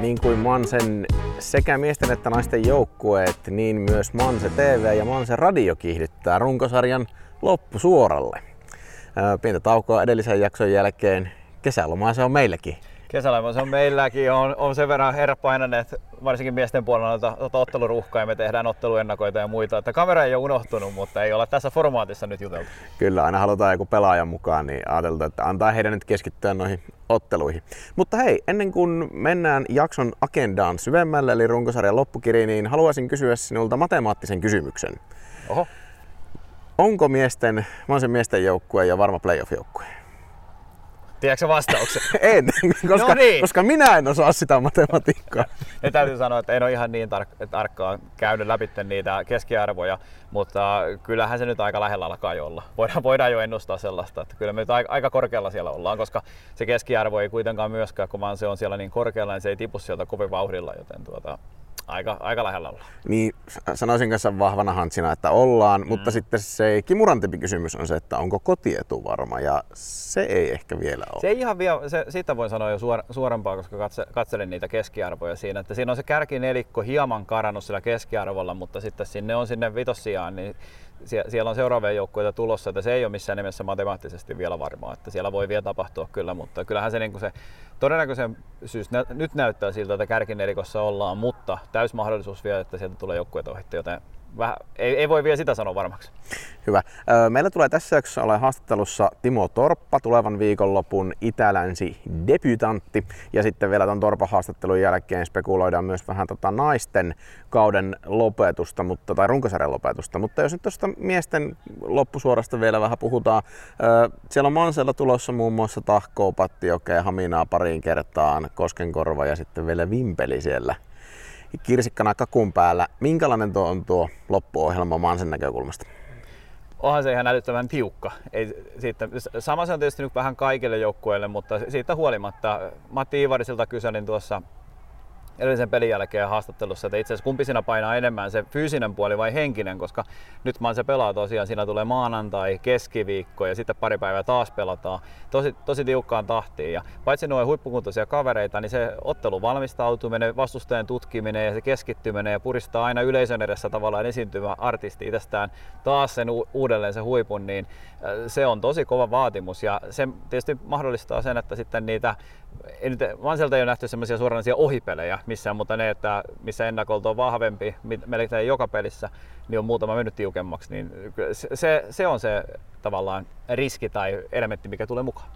Niin kuin Mansen sekä miesten että naisten joukkueet, niin myös Manse TV ja Manse Radio kiihdyttää runkosarjan loppusuoralle. Pientä taukoa edellisen jakson jälkeen. Kesälomaa se on meilläkin. Kesäloma se on meilläkin. On, on sen verran herrat painaneet, varsinkin miesten puolella noita, otteluruhkaa ja me tehdään otteluennakoita ja muita. Että kamera ei ole unohtunut, mutta ei olla tässä formaatissa nyt juteltu. Kyllä, aina halutaan joku pelaajan mukaan, niin ajateltu, että antaa heidän nyt keskittyä noihin otteluihin. Mutta hei, ennen kuin mennään jakson agendaan syvemmälle, eli runkosarjan loppukiri, niin haluaisin kysyä sinulta matemaattisen kysymyksen. Oho. Onko miesten, Mansen miesten joukkue ja varma playoff-joukkue? Tiedätkö vastauksen? en, koska, No niin. koska minä en osaa sitä matematiikkaa. Ja täytyy sanoa, että en ole ihan niin tar- tarkkaan käynyt läpi niitä keskiarvoja, mutta kyllähän se nyt aika lähellä alkaa jo olla. Voidaan, voidaan jo ennustaa sellaista, että kyllä me nyt aika, aika korkealla siellä ollaan, koska se keskiarvo ei kuitenkaan myöskään, kun vaan se on siellä niin korkealla, niin se ei tipu sieltä kovin vauhdilla, joten tuota, aika, aika lähellä ollaan. Niin sanoisin kanssa vahvana hantsina, että ollaan, mm. mutta sitten se kimurantempi kysymys on se, että onko kotietu varma ja se ei ehkä vielä ole. Se ei ihan vielä, se, siitä voin sanoa jo suor, suorempaa, koska katse, katselin niitä keskiarvoja siinä, että siinä on se kärkinelikko hieman karannut sillä keskiarvolla, mutta sitten sinne on sinne vitossijaan, niin sie, siellä on seuraavia joukkueita tulossa, että se ei ole missään nimessä matemaattisesti vielä varmaa, että siellä voi vielä tapahtua kyllä, mutta kyllähän se, niin kuin se todennäköisyys nä, nyt näyttää siltä, että kärkinelikossa ollaan, mutta täys mahdollisuus vielä, että sieltä tulee joukkueita ohitte, joten vähän, ei, ei, voi vielä sitä sanoa varmaksi. Hyvä. Meillä tulee tässä jaksossa ole haastattelussa Timo Torppa, tulevan viikonlopun itälänsi debutantti. Ja sitten vielä tuon Torpan haastattelun jälkeen spekuloidaan myös vähän tota naisten kauden lopetusta, mutta, tai runkosarjan lopetusta. Mutta jos nyt tuosta miesten loppusuorasta vielä vähän puhutaan. Siellä on Mansella tulossa muun muassa Tahkoa, Pattiokea, Haminaa pariin kertaan, Koskenkorva ja sitten vielä Vimpeli siellä kirsikkana kakun päällä. Minkälainen tuo on tuo loppuohjelma Mansen näkökulmasta? Onhan se ihan älyttömän tiukka. Ei, siitä, sama se on tietysti nyt vähän kaikille joukkueille, mutta siitä huolimatta Matti Ivarisilta kyselin tuossa edellisen pelin jälkeen haastattelussa, että itse asiassa kumpi siinä painaa enemmän, se fyysinen puoli vai henkinen, koska nyt mä se pelaa tosiaan, siinä tulee maanantai, keskiviikko ja sitten pari päivää taas pelataan tosi, tosi tiukkaan tahtiin. Ja paitsi nuo huippukuntoisia kavereita, niin se ottelu valmistautuminen, vastustajan tutkiminen ja se keskittyminen ja puristaa aina yleisön edessä tavallaan esiintymä artisti itsestään taas sen uudelleen se huipun, niin se on tosi kova vaatimus ja se tietysti mahdollistaa sen, että sitten niitä ei nyt, Manselta ei ole nähty semmoisia suoranaisia ohipelejä missään, mutta ne, että missä ennakolta on vahvempi, melkein joka pelissä, niin on muutama mennyt tiukemmaksi, niin se, se on se tavallaan riski tai elementti, mikä tulee mukaan.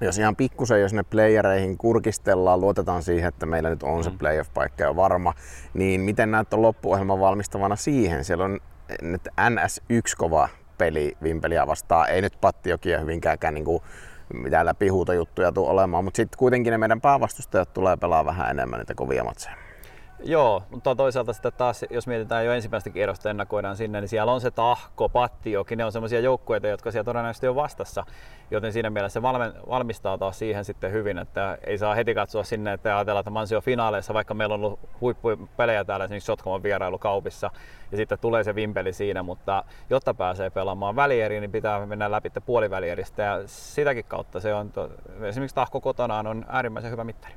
No jos ihan pikkusen, jos ne playereihin kurkistellaan, luotetaan siihen, että meillä nyt on se mm. playoff-paikka jo varma, niin miten näet on loppuohjelman valmistavana siihen? Siellä on nyt NS1 kova peli Vimpeliä vastaan, ei nyt Pattiokia hyvinkäänkään niin kuin mitään läpihuutojuttuja tule olemaan, mutta sitten kuitenkin ne meidän päävastustajat tulee pelaa vähän enemmän niitä kovia matseja. Joo, mutta toisaalta sitten taas, jos mietitään jo ensimmäistä kierrosta ennakoidaan sinne, niin siellä on se Tahko, Pattioki, ne on semmoisia joukkueita, jotka siellä todennäköisesti on vastassa, joten siinä mielessä se valmistaa taas siihen sitten hyvin, että ei saa heti katsoa sinne, että ajatella, että Mansio finaaleissa, vaikka meillä on ollut huippupelejä täällä esimerkiksi Sotkamon vierailukaupissa, ja sitten tulee se vimpeli siinä, mutta jotta pääsee pelaamaan välieriin, niin pitää mennä läpi puolivälieristä, ja sitäkin kautta se on, esimerkiksi Tahko kotonaan on äärimmäisen hyvä mittari.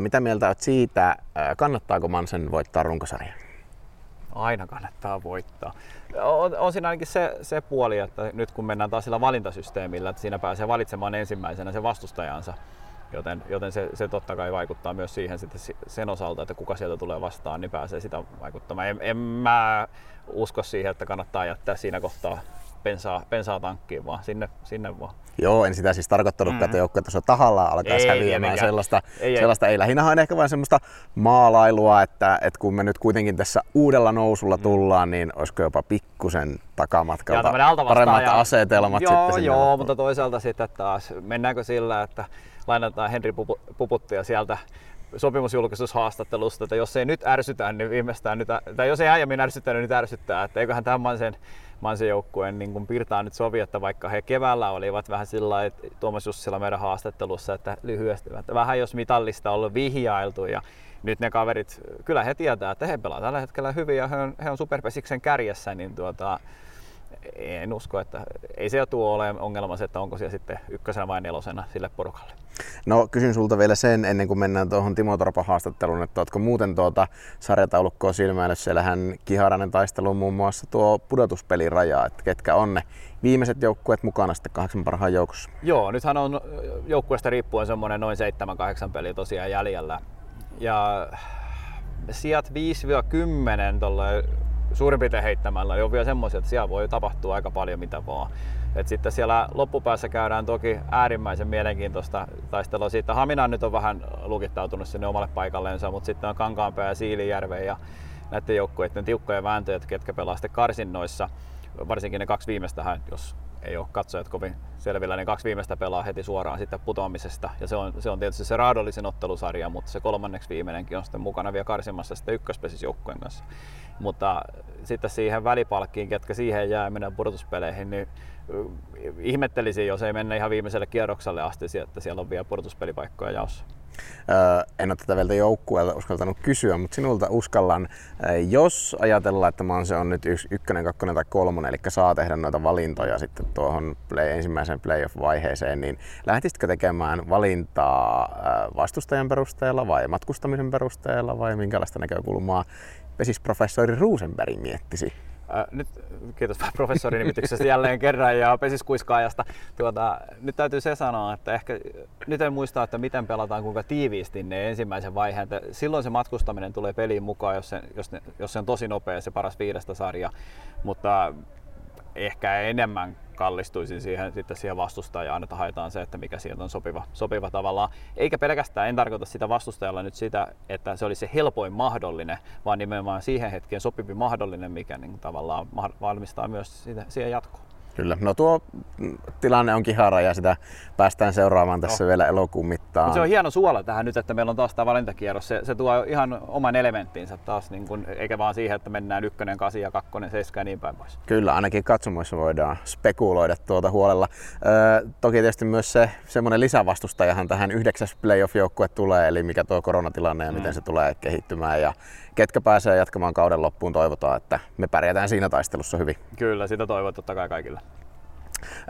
Mitä mieltä olet siitä, kannattaako Mansen voittaa runkosarjan? Aina kannattaa voittaa. On, on siinä ainakin se, se puoli, että nyt kun mennään taas sillä valintasysteemillä, että siinä pääsee valitsemaan ensimmäisenä se vastustajansa, joten, joten se, se totta kai vaikuttaa myös siihen sitten sen osalta, että kuka sieltä tulee vastaan, niin pääsee sitä vaikuttamaan. En, en mä usko siihen, että kannattaa jättää siinä kohtaa pensaa, pensaa tankkiin, vaan sinne, sinne vaan. Joo, en sitä siis tarkoittanut, mm. että joukkuetaso tahallaan alkaisi häviämään sellaista. Ei, sellaista ei. Lähinnä on ehkä vain semmoista maalailua, että, että kun me nyt kuitenkin tässä uudella nousulla mm. tullaan, niin olisiko jopa pikkusen takamatkalta paremmat asetelmat joo, sitten Joo, joo, mutta toisaalta sitten taas mennäänkö sillä, että lainataan Henri Puputtia sieltä sopimusjulkisuushaastattelusta, että jos ei nyt ärsytä, niin viimeistään nyt, tai jos ei aiemmin ärsyttänyt, niin nyt ärsyttää, että eiköhän tämän sen Mansen joukkueen niin kun Pirtaan nyt sovi, että vaikka he keväällä olivat vähän sillä että Tuomas Jussila meidän haastattelussa, että lyhyesti, että vähän jos mitallista on ollut vihjailtu ja nyt ne kaverit, kyllä he tietää, että he pelaavat tällä hetkellä hyvin ja he on, he on superpesiksen kärjessä, niin tuota, en usko, että ei se tuo ole ongelma se, että onko siellä sitten ykkösenä vai nelosena sille porukalle. No kysyn sulta vielä sen ennen kuin mennään tuohon Timo Torpan haastatteluun, että oletko muuten tuota sarjataulukkoa silmäillä, siellähän kiharainen taistelu muun muassa tuo pudotuspeliraja, että ketkä on ne viimeiset joukkueet mukana sitten kahdeksan parhaan joukossa? Joo, nythän on joukkueesta riippuen semmoinen noin 7-8 peliä tosiaan jäljellä. Ja sijat 5-10 tuolle suurin piirtein heittämällä on vielä semmoisia, että siellä voi tapahtua aika paljon mitä vaan. Et sitten siellä loppupäässä käydään toki äärimmäisen mielenkiintoista taistelua siitä. Hamina nyt on vähän lukittautunut sinne omalle paikalleensa, mutta sitten on Kankaanpää ja Siilijärve ja näiden joukkueiden tiukkoja vääntöjä, ketkä pelaa sitten karsinnoissa. Varsinkin ne kaksi viimeistähän, jos ei ole katsojat kovin selvillä, niin kaksi viimeistä pelaa heti suoraan sitten putoamisesta. Ja se on, se on tietysti se raadollisin ottelusarja, mutta se kolmanneksi viimeinenkin on sitten mukana vielä karsimassa sitten ykköspesisjoukkueen kanssa. Mutta sitten siihen välipalkkiin, ketkä siihen jää mennä pudotuspeleihin, niin ihmettelisin, jos ei mennä ihan viimeiselle kierrokselle asti, että siellä on vielä pudotuspelipaikkoja jaossa. En ole tätä vielä joukkueelta uskaltanut kysyä, mutta sinulta uskallan. Jos ajatellaan, että se on nyt yksi, ykkönen, kakkonen tai kolmonen, eli saa tehdä noita valintoja sitten tuohon play, ensimmäiseen playoff-vaiheeseen, niin lähtisitkö tekemään valintaa vastustajan perusteella vai matkustamisen perusteella vai minkälaista näkökulmaa pesisprofessori Rosenberg miettisi? Äh, nyt kiitos professorin nimityksestä jälleen kerran ja pesiskuiskaajasta. Tuota, nyt täytyy se sanoa, että ehkä nyt en muista, että miten pelataan kuinka tiiviisti ne ensimmäisen vaiheen. Silloin se matkustaminen tulee peliin mukaan, jos se, jos, ne, jos se on tosi nopea se paras viidestä sarja. Mutta ehkä enemmän kallistuisin siihen, sitten siihen vastustajaan, että haetaan se, että mikä sieltä on sopiva, sopiva tavallaan. Eikä pelkästään, en tarkoita sitä vastustajalla nyt sitä, että se olisi se helpoin mahdollinen, vaan nimenomaan siihen hetkeen sopivin mahdollinen, mikä niin tavallaan valmistaa myös sitä, siihen jatkoon. Kyllä, no tuo tilanne on kihara ja sitä päästään seuraamaan tässä no. vielä elokuun mittaan. Mut se on hieno suola tähän nyt, että meillä on taas tämä valintakierros. Se, se tuo ihan oman elementtinsä taas, niin kun, eikä vaan siihen, että mennään ykkönen, kasi ja kakkonen, seiska ja niin päin pois. Kyllä, ainakin katsomoissa voidaan spekuloida tuota huolella. Öö, toki tietysti myös se semmoinen lisävastustajahan tähän yhdeksäs playoff-joukkue tulee, eli mikä tuo koronatilanne ja mm. miten se tulee kehittymään. Ja ketkä pääsee jatkamaan kauden loppuun, toivotaan, että me pärjätään siinä taistelussa hyvin. Kyllä, sitä toivon totta kai kaikille.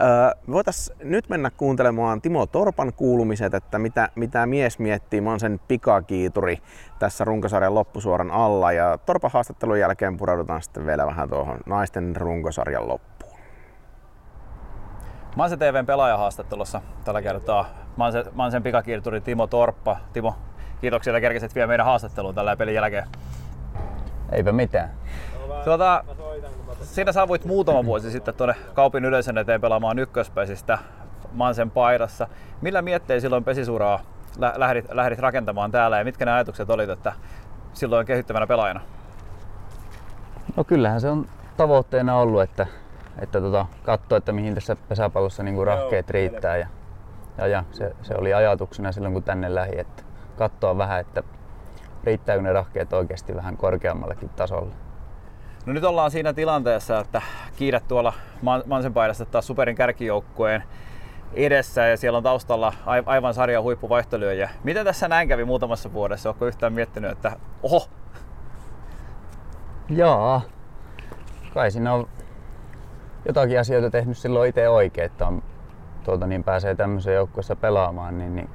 Öö, voitaisiin nyt mennä kuuntelemaan Timo Torpan kuulumiset, että mitä, mitä mies miettii. Mä oon sen pikakiituri tässä runkosarjan loppusuoran alla ja Torpan haastattelun jälkeen pureudutaan sitten vielä vähän tuohon naisten runkosarjan loppuun. Manse TVn pelaajahaastattelussa tällä kertaa Manse, Mansen pikakiituri Timo Torppa. Timo, kiitoksia, että kerkesit vielä meidän haastatteluun tällä pelin jälkeen. Eipä mitään. Tuota, siinä saavuit muutama vuosi sitten tuonne kaupin yleisön eteen pelaamaan ykköspesistä Mansen paidassa. Millä miettein silloin pesisuraa lähdit, lähdit rakentamaan täällä ja mitkä ne ajatukset olit, että silloin kehittyvänä pelaajana? No kyllähän se on tavoitteena ollut, että, että tota, katsoa, että mihin tässä pesäpallossa niin rahkeet riittää. Ja, ja, ja se, se, oli ajatuksena silloin, kun tänne lähi, että katsoa vähän, että riittääkö ne rahkeet oikeasti vähän korkeammallekin tasolle. No nyt ollaan siinä tilanteessa, että kiiret tuolla Mansenpaidassa taas superin kärkijoukkueen edessä ja siellä on taustalla aivan sarjan huippuvaihtolyöjä. Miten tässä näin kävi muutamassa vuodessa? Onko yhtään miettinyt, että oho? Jaa, kai siinä on jotakin asioita tehnyt silloin itse oikein, että on, tuota, niin pääsee tämmöiseen joukkueessa pelaamaan. Niin, niin.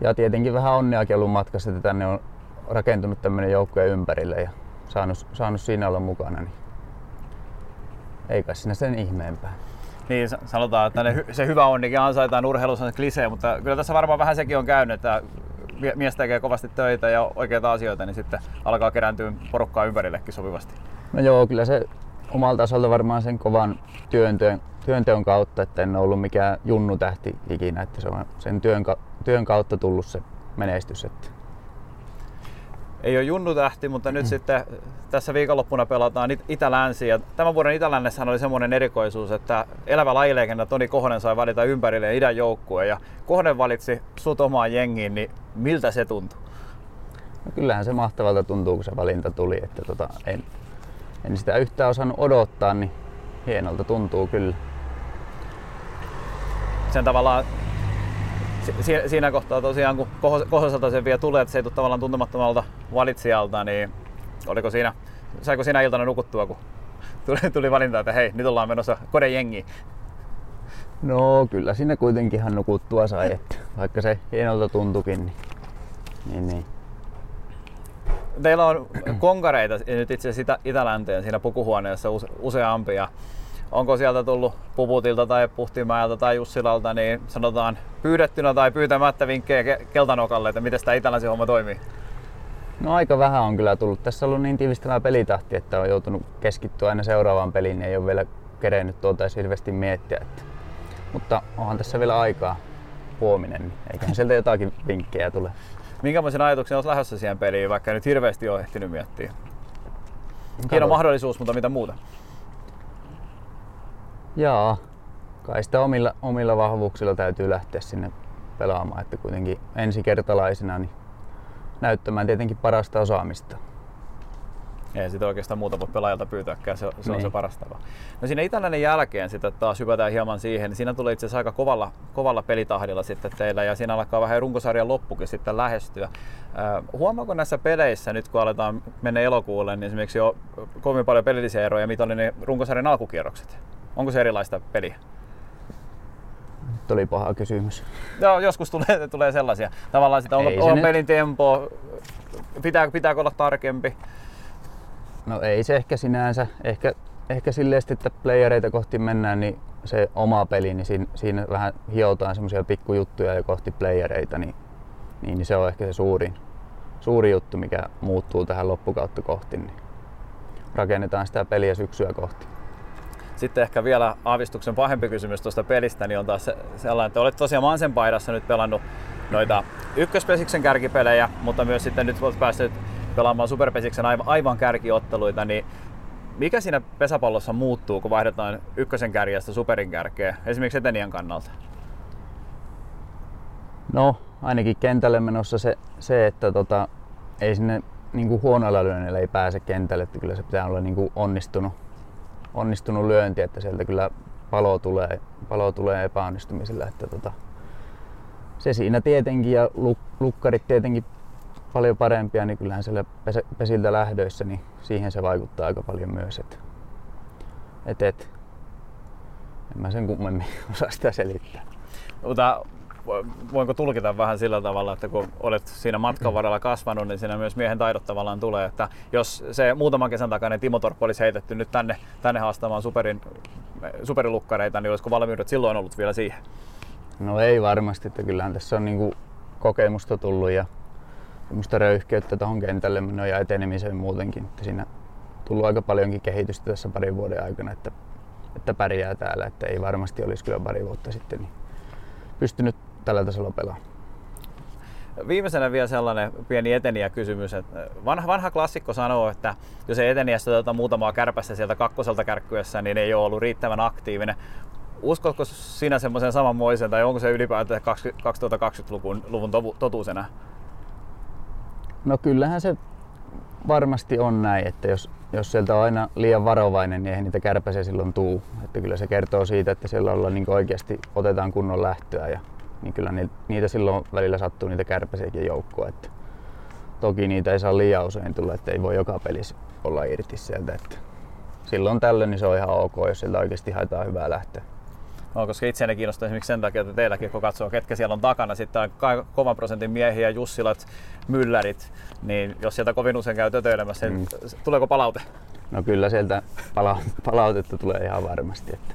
Ja tietenkin vähän onneakin ollut matkassa, että tänne on rakentunut tämmöinen joukkue ympärille. Ja saanut, saanut siinä olla mukana, niin ei kai siinä sen ihmeempää. Niin, sanotaan, että ne, se hyvä onnikin ansaitaan urheilussa on klisee, mutta kyllä tässä varmaan vähän sekin on käynyt, että mies tekee kovasti töitä ja oikeita asioita, niin sitten alkaa kerääntyä porukkaa ympärillekin sopivasti. No joo, kyllä se omalta tasolta varmaan sen kovan työnteon, työnteon kautta, että en ole ollut mikään junnu tähti ikinä, että se on sen työn, työn kautta tullut se menestys. Että ei ole Junnu tähti, mutta nyt mm. sitten tässä viikonloppuna pelataan Itä-Länsi. Ja tämän vuoden Itä-Lännessä oli semmoinen erikoisuus, että elävä lajilegenda Toni Kohonen sai valita ympärille idän joukkue. Ja Kohonen valitsi sut omaan jengiin, niin miltä se tuntui? No kyllähän se mahtavalta tuntuu, kun se valinta tuli. Että tota, en, en sitä yhtään osannut odottaa, niin hienolta tuntuu kyllä. Sen tavallaan si- siinä kohtaa tosiaan, kun Kohoselta se vielä tulee, että se ei tule tavallaan tuntemattomalta valitsijalta, niin oliko siinä, saiko siinä iltana nukuttua, kun tuli, tuli valinta, että hei, nyt ollaan menossa kodejengiin? No kyllä siinä kuitenkin ihan nukuttua sai, että vaikka se hienolta tuntukin, niin, niin, niin. Teillä on konkareita nyt itse asiassa Itä-Länteen siinä pukuhuoneessa use, useampia. Onko sieltä tullut Puputilta tai Puhtimäeltä tai Jussilalta, niin sanotaan pyydettynä tai pyytämättä vinkkejä Keltanokalle, että miten tämä Itälänsi homma toimii? No aika vähän on kyllä tullut. Tässä on ollut niin tiivistävä pelitahti, että on joutunut keskittyä aina seuraavaan peliin, niin ei ole vielä kerennyt tuota edes hirveästi miettiä. Että... Mutta onhan tässä vielä aikaa huominen, niin eiköhän sieltä jotakin vinkkejä tule. Minkälaisen ajatuksen olet lähdössä siihen peliin, vaikka nyt hirveästi ole ehtinyt miettiä? Hieno mahdollisuus, mutta mitä muuta? Jaa, kai sitä omilla, omilla vahvuuksilla täytyy lähteä sinne pelaamaan, että kuitenkin ensikertalaisena niin näyttämään tietenkin parasta osaamista. Ei sitä oikeastaan muuta voi pelaajalta pyytääkään, se, se niin. on se niin. parasta. No siinä Itäläinen jälkeen sitten taas hypätään hieman siihen, niin siinä tulee itse asiassa aika kovalla, kovalla pelitahdilla sitten teillä ja siinä alkaa vähän runkosarjan loppukin sitten lähestyä. huomaako näissä peleissä nyt kun aletaan mennä elokuulle, niin esimerkiksi jo kovin paljon pelillisiä eroja, mitä oli ne runkosarjan alkukierrokset? Onko se erilaista peliä? Nyt oli paha kysymys. Joo, joskus tulee, tulee sellaisia. Tavallaan sitä on, on pelin tempo, pitää, pitääkö olla tarkempi? No ei se ehkä sinänsä. Ehkä, ehkä silleen, että playereita kohti mennään, niin se oma peli, niin siinä, siinä vähän hiotaan semmoisia pikkujuttuja jo kohti playereita, niin, niin, niin se on ehkä se suurin, suuri juttu, mikä muuttuu tähän loppukautta kohti. Niin rakennetaan sitä peliä syksyä kohti. Sitten ehkä vielä aavistuksen pahempi kysymys tuosta pelistä, niin on taas sellainen, että olet tosiaan Mansen paidassa nyt pelannut noita ykköspesiksen kärkipelejä, mutta myös sitten nyt olet päässyt pelaamaan superpesiksen aivan, kärkiotteluita, niin mikä siinä pesäpallossa muuttuu, kun vaihdetaan ykkösen kärjestä superin kärkeä, esimerkiksi Etenian kannalta? No, ainakin kentälle menossa se, se että tota, ei sinne niin huonoilla lyönneillä ei pääse kentälle, että kyllä se pitää olla niin kuin onnistunut, onnistunut lyönti, että sieltä kyllä palo tulee, palo tulee epäonnistumisilla. Että tota, se siinä tietenkin ja luk, lukkarit tietenkin paljon parempia, niin kyllähän siellä pesiltä lähdöissä, niin siihen se vaikuttaa aika paljon myös. Et, et, et. En mä sen kummemmin osaa sitä selittää. Mutta voinko tulkita vähän sillä tavalla, että kun olet siinä matkan varrella kasvanut, niin siinä myös miehen taidot tavallaan tulee, että jos se muutaman kesän takainen Timo Torppo olisi heitetty nyt tänne, tänne haastamaan superin, superilukkareita, niin olisiko valmiudet silloin ollut vielä siihen? No ei varmasti, että kyllähän tässä on niinku kokemusta tullut ja semmoista röyhkeyttä tuohon kentälle ja etenemiseen muutenkin. Että siinä tullut aika paljonkin kehitystä tässä parin vuoden aikana, että, että pärjää täällä. Että ei varmasti olisi kyllä pari vuotta sitten niin pystynyt tällä tasolla pelaamaan. Viimeisenä vielä sellainen pieni eteniä kysymys. Että vanha, vanha klassikko sanoo, että jos ei eteniästä tuota muutamaa kärpästä sieltä kakkoselta kärkkyessä, niin ei ole ollut riittävän aktiivinen. Uskotko sinä semmoisen samanmoisen tai onko se ylipäätään 2020-luvun luvun totuusena? No kyllähän se varmasti on näin, että jos, jos sieltä on aina liian varovainen, niin eihän niitä kärpäsiä silloin tuu. Että kyllä se kertoo siitä, että siellä ollaan niin oikeasti otetaan kunnon lähtöä ja niin kyllä niitä silloin välillä sattuu niitä kärpäsiäkin joukkoa. Että toki niitä ei saa liian usein tulla, että ei voi joka pelissä olla irti sieltä. Että silloin tällöin niin se on ihan ok, jos sieltä oikeasti haetaan hyvää lähtöä. No, koska itseäni kiinnostaa esimerkiksi sen takia, että teilläkin kun katsoo, ketkä siellä on takana, sitten on kovan prosentin miehiä, Jussilat, Myllärit, niin jos sieltä kovin usein käy tötöilemässä, niin mm. tuleeko palaute? No kyllä sieltä pala- palautetta tulee ihan varmasti, että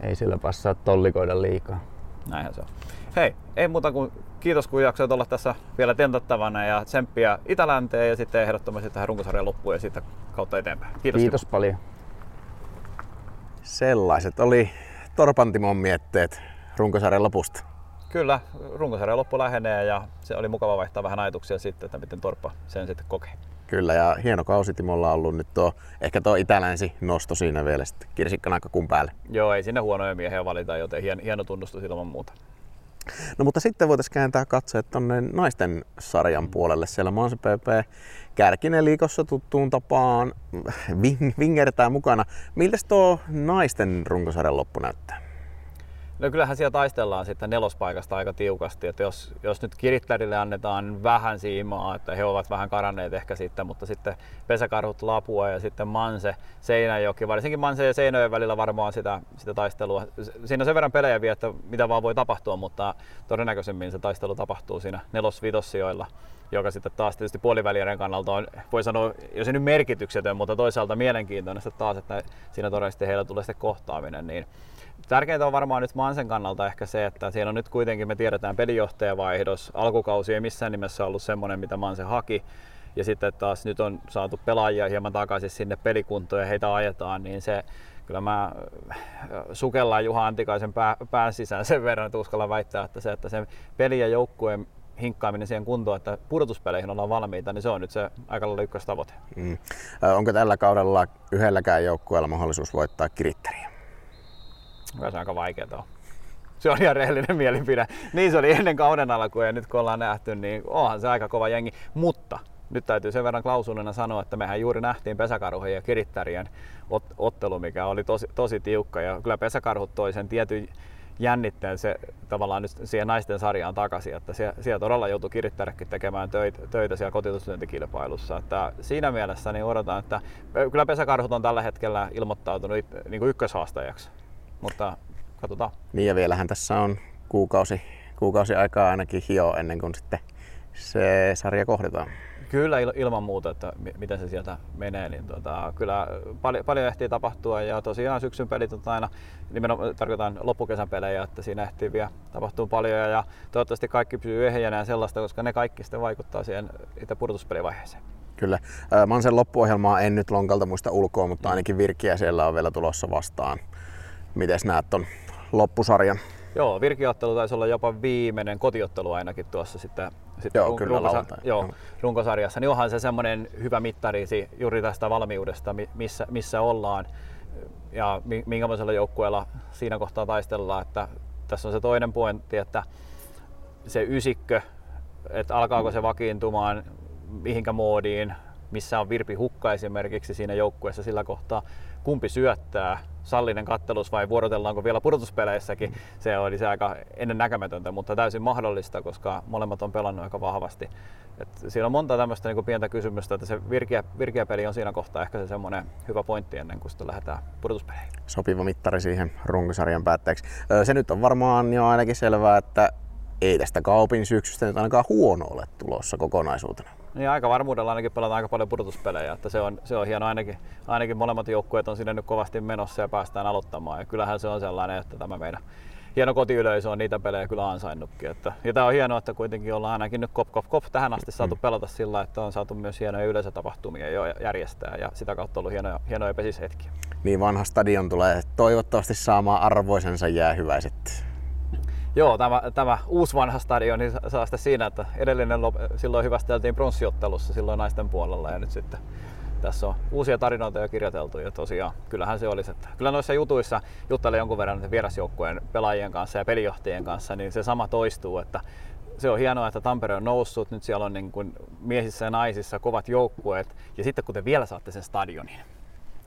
ei sillä passaa tollikoida liikaa. Näinhän se on. Hei, ei muuta kuin kiitos kun jaksoit olla tässä vielä tentattavana ja tsemppiä Itälänteen ja sitten ehdottomasti tähän runkosarjan loppuun ja sitten kautta eteenpäin. Kiitos. Kiitos paljon. Sellaiset oli Torpantimon mietteet runkosarjan lopusta. Kyllä, runkosarjan loppu lähenee ja se oli mukava vaihtaa vähän ajatuksia sitten, että miten Torppa sen sitten kokee. Kyllä, ja hieno kausi Timolla on ollut nyt tuo, ehkä tuo itälänsi nosto siinä vielä sitten kirsikkana aika kun päälle. Joo, ei sinne huonoja miehiä valita, joten hieno, hieno tunnustus ilman muuta. No mutta sitten voitaisiin kääntää katseet tuonne naisten sarjan puolelle. Siellä Manse PP Kärkinen liikossa tuttuun tapaan vingertää mukana. Miltä tuo naisten runkosarjan loppu näyttää? No kyllähän siellä taistellaan sitten nelospaikasta aika tiukasti, että jos, jos nyt kirittärille annetaan vähän siimaa, että he ovat vähän karanneet ehkä sitten, mutta sitten pesäkarhut Lapua ja sitten Manse, Seinäjoki, varsinkin Manse ja Seinäjoen välillä varmaan sitä, sitä taistelua. Siinä on sen verran pelejä vielä, että mitä vaan voi tapahtua, mutta todennäköisemmin se taistelu tapahtuu siinä nelos-vitossijoilla joka sitten taas tietysti puolivälierän kannalta on, voi sanoa, jos ei nyt merkityksetön, mutta toisaalta mielenkiintoinen taas, että siinä todennäköisesti heillä tulee sitten kohtaaminen. Niin tärkeintä on varmaan nyt Mansen kannalta ehkä se, että siellä on nyt kuitenkin, me tiedetään pelijohtajavaihdos, alkukausi ei missään nimessä ollut semmoinen, mitä Manse haki, ja sitten taas nyt on saatu pelaajia hieman takaisin sinne pelikuntoon ja heitä ajetaan, niin se kyllä mä äh, sukellaan Juha Antikaisen pää, pään sisään sen verran, että uskallan väittää, että se, että se peli ja joukkueen hinkkaaminen siihen kuntoon, että pudotuspeleihin ollaan valmiita, niin se on nyt se aika lailla ykköstavoite. Mm. Onko tällä kaudella yhdelläkään joukkueella mahdollisuus voittaa kirittäriä? Se on aika vaikeaa. Se on ihan rehellinen mielipide. Niin se oli ennen kauden alkua ja nyt kun ollaan nähty, niin onhan se aika kova jengi. Mutta nyt täytyy sen verran klausulina sanoa, että mehän juuri nähtiin pesäkarhujen ja kirittärien ottelu, mikä oli tosi, tosi tiukka. Ja kyllä pesäkarhut toi sen tietyn jännitteen se tavallaan nyt siihen naisten sarjaan takaisin, että siellä, siellä todella joutui kirittäräkin tekemään töitä, töitä siellä kotituslyöntikilpailussa. Että siinä mielessä niin odotan, että kyllä pesäkarhut on tällä hetkellä ilmoittautunut niin kuin ykköshaastajaksi, mutta katsotaan. Niin ja vielähän tässä on kuukausi, kuukausi aikaa ainakin hio ennen kuin sitten se sarja kohdataan. Kyllä ilman muuta, että miten se sieltä menee, niin tota, kyllä paljon, paljon ehtii tapahtua ja tosiaan syksyn pelit on aina, nimenomaan tarkoitan loppukesän pelejä, että siinä ehtii vielä tapahtuu paljon ja toivottavasti kaikki pysyy ehjänä ja sellaista, koska ne kaikki sitten vaikuttaa siihen itse pudotuspelivaiheeseen. Kyllä. Mansen loppuohjelmaa en nyt lonkalta muista ulkoa, mutta ainakin virkiä siellä on vielä tulossa vastaan. Miten näet ton loppusarjan? Joo, virkiottelu taisi olla jopa viimeinen kotiottelu ainakin tuossa sitten, sitten joo, run- kyllä, runkosa- joo, runkosarjassa. Niin onhan se semmoinen hyvä mittari juuri tästä valmiudesta, missä, missä ollaan ja minkälaisella joukkueella siinä kohtaa taistellaan. Että tässä on se toinen pointti, että se ysikkö, että alkaako se vakiintumaan mihinkä moodiin, missä on Virpi Hukka esimerkiksi siinä joukkueessa sillä kohtaa, kumpi syöttää, sallinen kattelus vai vuorotellaanko vielä pudotuspeleissäkin. Se oli se aika ennen näkemätöntä, mutta täysin mahdollista, koska molemmat on pelannut aika vahvasti. Et siinä on monta tämmöistä niin pientä kysymystä, että se virkeä, virkeä peli on siinä kohtaa ehkä se semmoinen hyvä pointti ennen kuin sitten lähdetään pudotuspeleihin. Sopiva mittari siihen runkosarjan päätteeksi. Se nyt on varmaan jo ainakin selvää, että ei tästä kaupin syksystä nyt ainakaan huono ole tulossa kokonaisuutena. Niin aika varmuudella ainakin pelataan aika paljon pudotuspelejä, että se on, se on hieno ainakin, ainakin molemmat joukkueet on sinne nyt kovasti menossa ja päästään aloittamaan ja kyllähän se on sellainen, että tämä meidän hieno kotiyleisö on niitä pelejä kyllä ansainnutkin. Että, ja tämä on hienoa, että kuitenkin ollaan ainakin nyt kop, kop, kop tähän asti saatu mm. pelata sillä, että on saatu myös hienoja yleisötapahtumia jo järjestää ja sitä kautta ollut hienoja, hienoja pesishetkiä. Niin vanha stadion tulee toivottavasti saamaan arvoisensa jäähyväiset Joo, tämä, tämä uusi vanha stadion niin saa sitä siinä, että edellinen silloin hyvästeltiin pronssiottelussa silloin naisten puolella ja nyt sitten tässä on uusia tarinoita jo kirjoiteltu ja tosiaan kyllähän se olisi, että kyllä noissa jutuissa juttelee jonkun verran vierasjoukkueen pelaajien kanssa ja pelijohtajien kanssa, niin se sama toistuu, että se on hienoa, että Tampere on noussut, nyt siellä on niin kuin miehissä ja naisissa kovat joukkueet ja sitten kun te vielä saatte sen stadionin,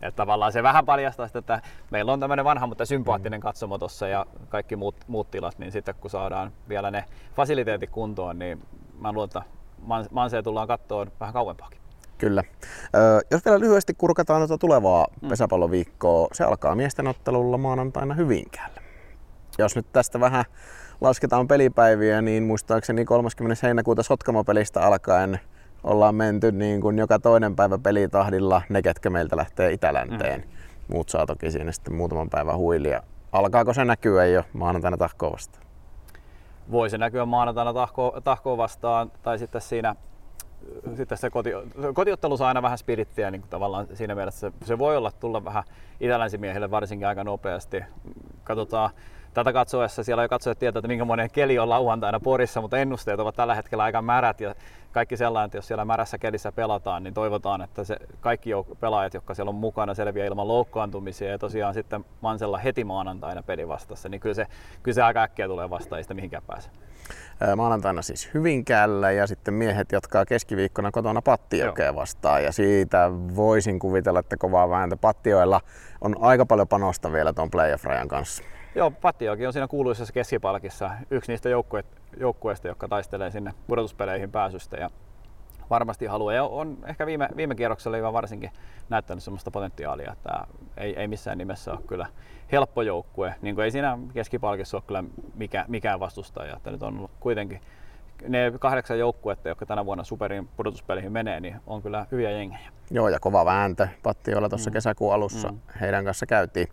että tavallaan se vähän paljastaa sitä, että meillä on tämmöinen vanha, mutta sympaattinen katsomo tuossa ja kaikki muut, muut tilat, niin sitten kun saadaan vielä ne fasiliteetit kuntoon, niin mä luulen, että Manseen tullaan kattoon vähän kauempaakin. Kyllä. Ö, jos vielä lyhyesti kurkataan tuota tulevaa mm. pesäpalloviikkoa, se alkaa miesten ottelulla maanantaina Hyvinkäällä. Jos nyt tästä vähän lasketaan pelipäiviä, niin muistaakseni 30. heinäkuuta Sotkamo-pelistä alkaen ollaan menty niin kuin joka toinen päivä pelitahdilla ne, ketkä meiltä lähtee Itälänteen. Mm. Muut saa toki siinä sitten muutaman päivän huilia. Alkaako se näkyä jo maanantaina tahkoa vastaan? Voi se näkyä maanantaina tahkoa, tahkoa vastaan tai sitten siinä sitten se koti, kotiottelu saa aina vähän spirittiä niin tavallaan siinä mielessä se, se voi olla tulla vähän itälänsimiehille varsinkin aika nopeasti. Katsotaan, tätä katsoessa siellä jo katsojat tietää, että minkä monen keli on lauantaina Porissa, mutta ennusteet ovat tällä hetkellä aika märät ja kaikki sellainen, että jos siellä märässä kelissä pelataan, niin toivotaan, että se kaikki pelaajat, jotka siellä on mukana, selviää ilman loukkaantumisia ja tosiaan sitten Mansella heti maanantaina peli vastassa, niin kyllä se, kyllä se aika äkkiä tulee vastaan, ei sitä mihinkään pääse. Maanantaina siis Hyvinkäällä ja sitten miehet jatkaa keskiviikkona kotona Pattiokea vastaan ja siitä voisin kuvitella, että kovaa vääntä Pattioilla on aika paljon panosta vielä tuon playoff-rajan kanssa. Joo, Pattijoki on siinä kuuluisessa keskipalkissa yksi niistä joukkueista, jotka taistelee sinne pudotuspeleihin pääsystä. Ja varmasti haluaa. Ja on ehkä viime, viime kierroksella varsinkin näyttänyt sellaista potentiaalia, että ei, ei missään nimessä ole kyllä helppo joukkue. Niin kuin ei siinä keskipalkissa ole kyllä mikä, mikään vastustaja. Että nyt on kuitenkin ne kahdeksan joukkuetta, jotka tänä vuonna superin pudotuspeleihin menee, niin on kyllä hyviä jengejä. Joo, ja kova vääntö olla tuossa mm. kesäkuun alussa mm. heidän kanssa käytiin.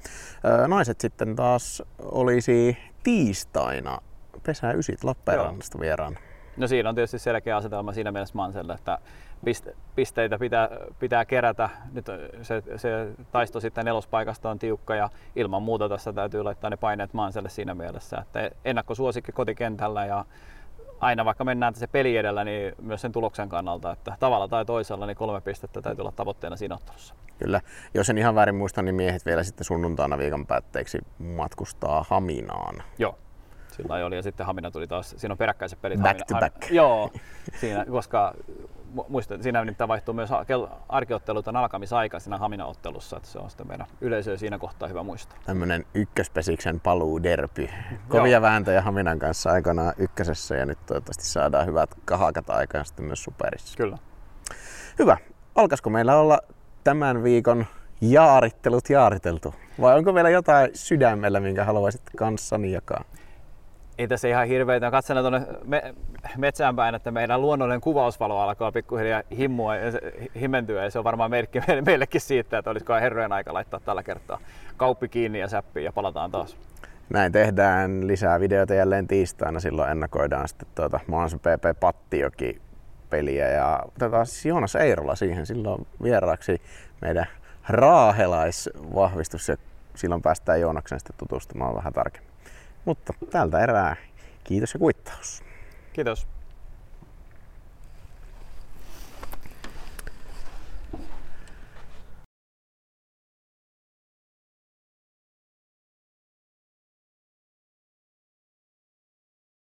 Naiset sitten taas olisi tiistaina Pesää Ysit Lappeenrannasta vieraana. No siinä on tietysti selkeä asetelma siinä mielessä Manselle, että pisteitä pitää, pitää kerätä. Nyt se, se taisto sitten nelospaikasta on tiukka ja ilman muuta tässä täytyy laittaa ne paineet Manselle siinä mielessä, että ennakkosuosikki kotikentällä ja aina vaikka mennään se peli edellä, niin myös sen tuloksen kannalta, että tavalla tai toisella niin kolme pistettä täytyy olla tavoitteena siinä ottelussa. Kyllä. Jos en ihan väärin muista, niin miehet vielä sitten sunnuntaina viikon päätteeksi matkustaa Haminaan. Joo, sillä oli. Ja sitten Hamina tuli taas, siinä on peräkkäiset pelit. Back Hamina, to back. Hamina, joo, siinä, koska muistan, siinä nimittäin vaihtuu myös arkiottelut on alkamisaika siinä Hamina-ottelussa, että se on sitten meidän yleisöä siinä kohtaa hyvä muistaa. Tämmöinen ykköspesiksen paluu derpy. Kovia vääntöjä Haminan kanssa aikanaan ykkösessä ja nyt toivottavasti saadaan hyvät kahakat aikaan sitten myös superissa. Kyllä. Hyvä. Alkaisiko meillä olla tämän viikon jaarittelut jaariteltu? Vai onko vielä jotain sydämellä, minkä haluaisit kanssani jakaa? Ei tässä ihan hirveitä. Katselen tuonne me, metsään päin, että meidän luonnollinen kuvausvalo alkaa pikkuhiljaa himmua ja se, himentyä ja se on varmaan merkki meillekin siitä, että olisiko herrojen aika laittaa tällä kertaa kauppi kiinni ja säppiin ja palataan taas. Näin tehdään lisää videoita jälleen tiistaina. Silloin ennakoidaan sitten tuota Maansa PP Pattijoki peliä ja otetaan siis Joonas Eirola siihen silloin vieraaksi meidän raahelaisvahvistus ja silloin päästään Joonaksen sitten tutustumaan vähän tarkemmin. Mutta tältä erää kiitos ja kuittaus. Kiitos.